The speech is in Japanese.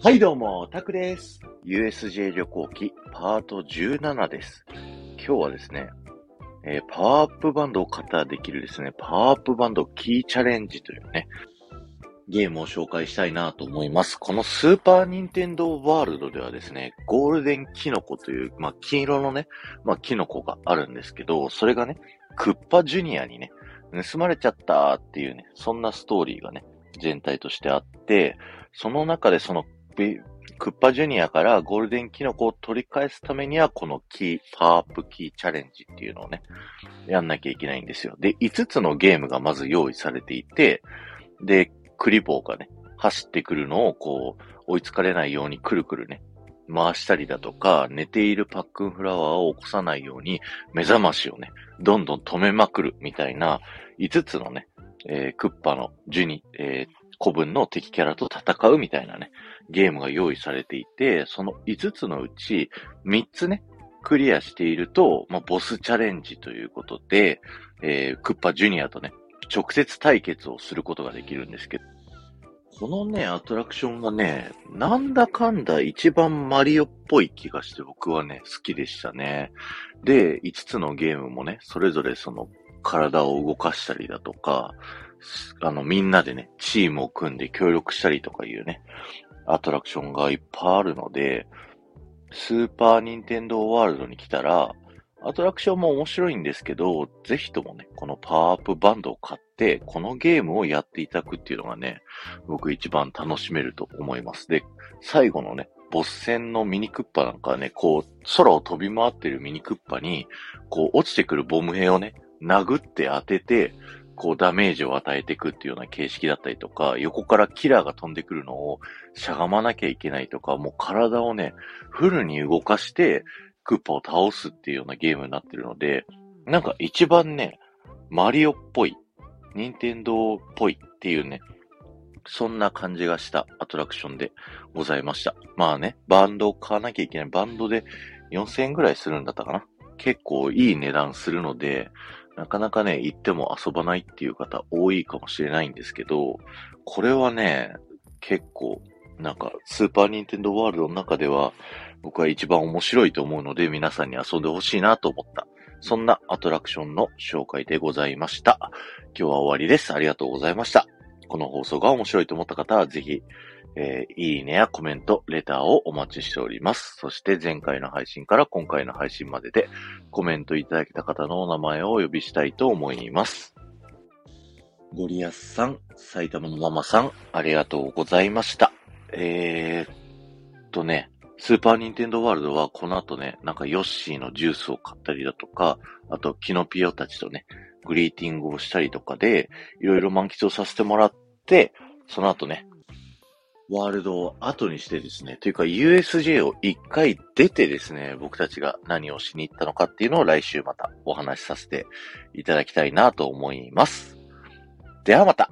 はいどうも、タクです。USJ 旅行記パート17です。今日はですね、えー、パワーアップバンドを型できるですね、パワーアップバンドキーチャレンジというね、ゲームを紹介したいなと思います。このスーパーニンテンドーワールドではですね、ゴールデンキノコという、まあ、金色のね、まあ、キノコがあるんですけど、それがね、クッパジュニアにね、盗まれちゃったっていうね、そんなストーリーがね、全体としてあって、その中でそのクッパジュニアからゴールデンキノコを取り返すためには、このキー、パワーアップキーチャレンジっていうのをね、やんなきゃいけないんですよ。で、5つのゲームがまず用意されていて、で、クリボーがね、走ってくるのをこう、追いつかれないようにくるくるね、回したりだとか、寝ているパックンフラワーを起こさないように、目覚ましをね、どんどん止めまくるみたいな、5つのね、えー、クッパのジュニ、えー、古文の敵キャラと戦うみたいなね、ゲームが用意されていて、その5つのうち3つね、クリアしていると、まあ、ボスチャレンジということで、えー、クッパジュニアとね、直接対決をすることができるんですけど、このね、アトラクションがね、なんだかんだ一番マリオっぽい気がして僕はね、好きでしたね。で、5つのゲームもね、それぞれその体を動かしたりだとか、あの、みんなでね、チームを組んで協力したりとかいうね、アトラクションがいっぱいあるので、スーパーニンテンドーワールドに来たら、アトラクションも面白いんですけど、ぜひともね、このパワーアップバンドを買って、このゲームをやっていただくっていうのがね、僕一番楽しめると思います。で、最後のね、ボス戦のミニクッパなんかね、こう、空を飛び回ってるミニクッパに、こう、落ちてくるボム兵をね、殴って当てて、こうダメージを与えていくっていうような形式だったりとか、横からキラーが飛んでくるのをしゃがまなきゃいけないとか、もう体をね、フルに動かして、クッパを倒すっていうようなゲームになってるので、なんか一番ね、マリオっぽい、ニンテンドーっぽいっていうね、そんな感じがしたアトラクションでございました。まあね、バンドを買わなきゃいけない。バンドで4000円ぐらいするんだったかな。結構いい値段するので、なかなかね、行っても遊ばないっていう方多いかもしれないんですけど、これはね、結構、なんか、スーパーニンテンドーワールドの中では、僕は一番面白いと思うので、皆さんに遊んでほしいなと思った。そんなアトラクションの紹介でございました。今日は終わりです。ありがとうございました。この放送が面白いと思った方は、ぜひ、えー、いいねやコメント、レターをお待ちしております。そして前回の配信から今回の配信まででコメントいただけた方のお名前をお呼びしたいと思います。ゴリアスさん、埼玉のママさん、ありがとうございました。えー、っとね、スーパーニンテンドーワールドはこの後ね、なんかヨッシーのジュースを買ったりだとか、あとキノピオたちとね、グリーティングをしたりとかで、いろいろ満喫をさせてもらって、その後ね、ワールドを後にしてですね、というか USJ を一回出てですね、僕たちが何をしに行ったのかっていうのを来週またお話しさせていただきたいなと思います。ではまた